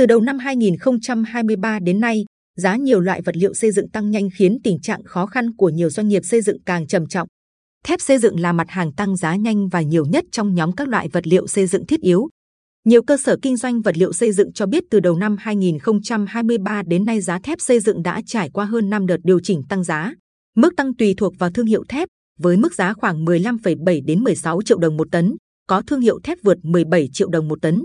Từ đầu năm 2023 đến nay, giá nhiều loại vật liệu xây dựng tăng nhanh khiến tình trạng khó khăn của nhiều doanh nghiệp xây dựng càng trầm trọng. Thép xây dựng là mặt hàng tăng giá nhanh và nhiều nhất trong nhóm các loại vật liệu xây dựng thiết yếu. Nhiều cơ sở kinh doanh vật liệu xây dựng cho biết từ đầu năm 2023 đến nay giá thép xây dựng đã trải qua hơn 5 đợt điều chỉnh tăng giá. Mức tăng tùy thuộc vào thương hiệu thép, với mức giá khoảng 15,7 đến 16 triệu đồng một tấn, có thương hiệu thép vượt 17 triệu đồng một tấn.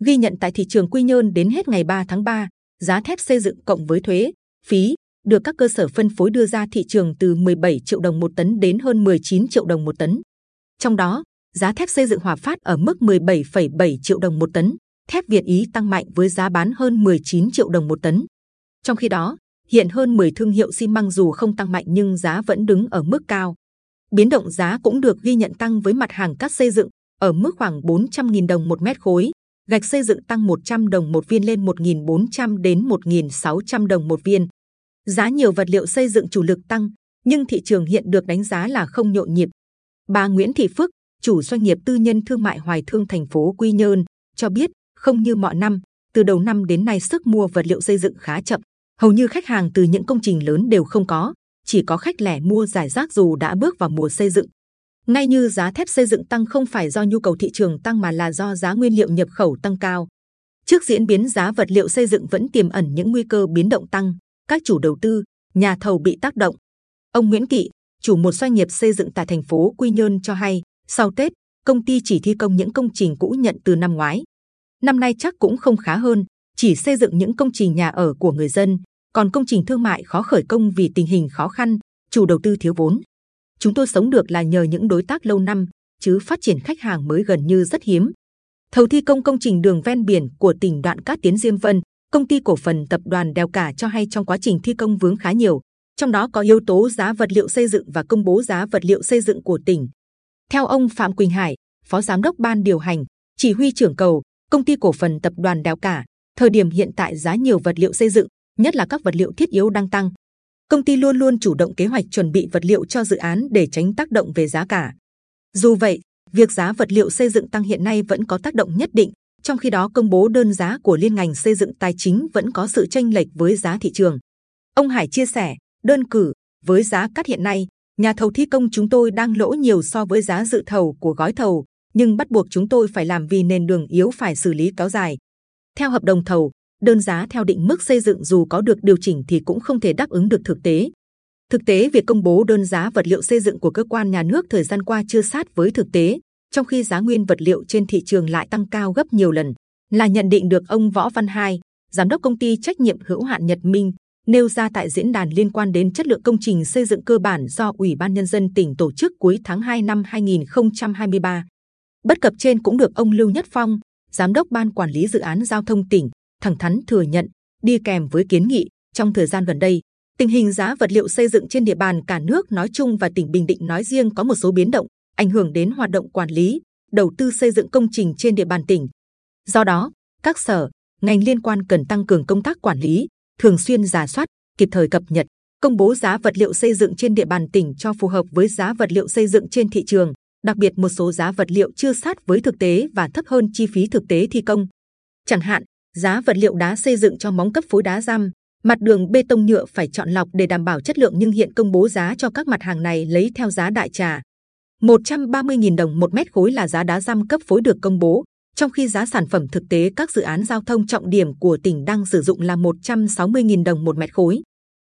Ghi nhận tại thị trường Quy Nhơn đến hết ngày 3 tháng 3, giá thép xây dựng cộng với thuế, phí được các cơ sở phân phối đưa ra thị trường từ 17 triệu đồng một tấn đến hơn 19 triệu đồng một tấn. Trong đó, giá thép xây dựng Hòa Phát ở mức 17,7 triệu đồng một tấn, thép Việt Ý tăng mạnh với giá bán hơn 19 triệu đồng một tấn. Trong khi đó, hiện hơn 10 thương hiệu xi măng dù không tăng mạnh nhưng giá vẫn đứng ở mức cao. Biến động giá cũng được ghi nhận tăng với mặt hàng cát xây dựng ở mức khoảng 400.000 đồng một mét khối, gạch xây dựng tăng 100 đồng một viên lên 1.400 đến 1.600 đồng một viên. Giá nhiều vật liệu xây dựng chủ lực tăng, nhưng thị trường hiện được đánh giá là không nhộn nhịp. Bà Nguyễn Thị Phước, chủ doanh nghiệp tư nhân thương mại Hoài Thương thành phố Quy Nhơn, cho biết không như mọi năm, từ đầu năm đến nay sức mua vật liệu xây dựng khá chậm. Hầu như khách hàng từ những công trình lớn đều không có, chỉ có khách lẻ mua giải rác dù đã bước vào mùa xây dựng. Ngay như giá thép xây dựng tăng không phải do nhu cầu thị trường tăng mà là do giá nguyên liệu nhập khẩu tăng cao. Trước diễn biến giá vật liệu xây dựng vẫn tiềm ẩn những nguy cơ biến động tăng, các chủ đầu tư, nhà thầu bị tác động. Ông Nguyễn Kỵ, chủ một doanh nghiệp xây dựng tại thành phố Quy Nhơn cho hay, sau Tết, công ty chỉ thi công những công trình cũ nhận từ năm ngoái. Năm nay chắc cũng không khá hơn, chỉ xây dựng những công trình nhà ở của người dân, còn công trình thương mại khó khởi công vì tình hình khó khăn, chủ đầu tư thiếu vốn. Chúng tôi sống được là nhờ những đối tác lâu năm, chứ phát triển khách hàng mới gần như rất hiếm. Thầu thi công công trình đường ven biển của tỉnh Đoạn Cát Tiến Diêm Vân, công ty cổ phần tập đoàn Đèo Cả cho hay trong quá trình thi công vướng khá nhiều, trong đó có yếu tố giá vật liệu xây dựng và công bố giá vật liệu xây dựng của tỉnh. Theo ông Phạm Quỳnh Hải, phó giám đốc ban điều hành, chỉ huy trưởng cầu, công ty cổ phần tập đoàn Đèo Cả, thời điểm hiện tại giá nhiều vật liệu xây dựng, nhất là các vật liệu thiết yếu đang tăng. Công ty luôn luôn chủ động kế hoạch chuẩn bị vật liệu cho dự án để tránh tác động về giá cả. Dù vậy, việc giá vật liệu xây dựng tăng hiện nay vẫn có tác động nhất định. Trong khi đó, công bố đơn giá của liên ngành xây dựng tài chính vẫn có sự chênh lệch với giá thị trường. Ông Hải chia sẻ, đơn cử với giá cắt hiện nay, nhà thầu thi công chúng tôi đang lỗ nhiều so với giá dự thầu của gói thầu, nhưng bắt buộc chúng tôi phải làm vì nền đường yếu phải xử lý kéo dài. Theo hợp đồng thầu, đơn giá theo định mức xây dựng dù có được điều chỉnh thì cũng không thể đáp ứng được thực tế. Thực tế, việc công bố đơn giá vật liệu xây dựng của cơ quan nhà nước thời gian qua chưa sát với thực tế, trong khi giá nguyên vật liệu trên thị trường lại tăng cao gấp nhiều lần, là nhận định được ông Võ Văn Hai, giám đốc công ty trách nhiệm hữu hạn Nhật Minh nêu ra tại diễn đàn liên quan đến chất lượng công trình xây dựng cơ bản do Ủy ban Nhân dân tỉnh tổ chức cuối tháng 2 năm 2023. Bất cập trên cũng được ông Lưu Nhất Phong, giám đốc ban quản lý dự án giao thông tỉnh, thẳng thắn thừa nhận, đi kèm với kiến nghị. Trong thời gian gần đây, tình hình giá vật liệu xây dựng trên địa bàn cả nước nói chung và tỉnh Bình Định nói riêng có một số biến động, ảnh hưởng đến hoạt động quản lý, đầu tư xây dựng công trình trên địa bàn tỉnh. Do đó, các sở, ngành liên quan cần tăng cường công tác quản lý, thường xuyên giả soát, kịp thời cập nhật, công bố giá vật liệu xây dựng trên địa bàn tỉnh cho phù hợp với giá vật liệu xây dựng trên thị trường, đặc biệt một số giá vật liệu chưa sát với thực tế và thấp hơn chi phí thực tế thi công. Chẳng hạn giá vật liệu đá xây dựng cho móng cấp phối đá răm, mặt đường bê tông nhựa phải chọn lọc để đảm bảo chất lượng nhưng hiện công bố giá cho các mặt hàng này lấy theo giá đại trà. 130.000 đồng một mét khối là giá đá răm cấp phối được công bố, trong khi giá sản phẩm thực tế các dự án giao thông trọng điểm của tỉnh đang sử dụng là 160.000 đồng một mét khối.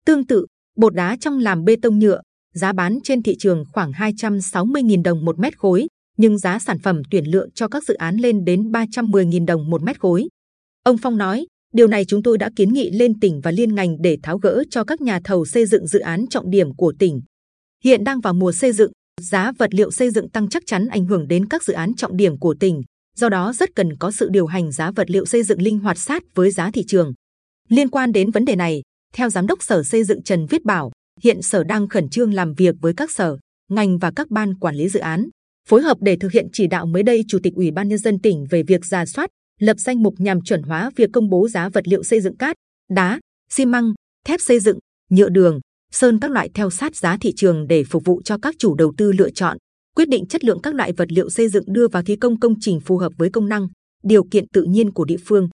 Tương tự, bột đá trong làm bê tông nhựa, giá bán trên thị trường khoảng 260.000 đồng một mét khối, nhưng giá sản phẩm tuyển lựa cho các dự án lên đến 310.000 đồng một mét khối. Ông Phong nói, điều này chúng tôi đã kiến nghị lên tỉnh và liên ngành để tháo gỡ cho các nhà thầu xây dựng dự án trọng điểm của tỉnh. Hiện đang vào mùa xây dựng, giá vật liệu xây dựng tăng chắc chắn ảnh hưởng đến các dự án trọng điểm của tỉnh. Do đó rất cần có sự điều hành giá vật liệu xây dựng linh hoạt sát với giá thị trường. Liên quan đến vấn đề này, theo Giám đốc Sở Xây dựng Trần Viết Bảo, hiện Sở đang khẩn trương làm việc với các sở, ngành và các ban quản lý dự án, phối hợp để thực hiện chỉ đạo mới đây Chủ tịch Ủy ban Nhân dân tỉnh về việc giả soát, lập danh mục nhằm chuẩn hóa việc công bố giá vật liệu xây dựng cát, đá, xi măng, thép xây dựng, nhựa đường, sơn các loại theo sát giá thị trường để phục vụ cho các chủ đầu tư lựa chọn, quyết định chất lượng các loại vật liệu xây dựng đưa vào thi công công trình phù hợp với công năng, điều kiện tự nhiên của địa phương.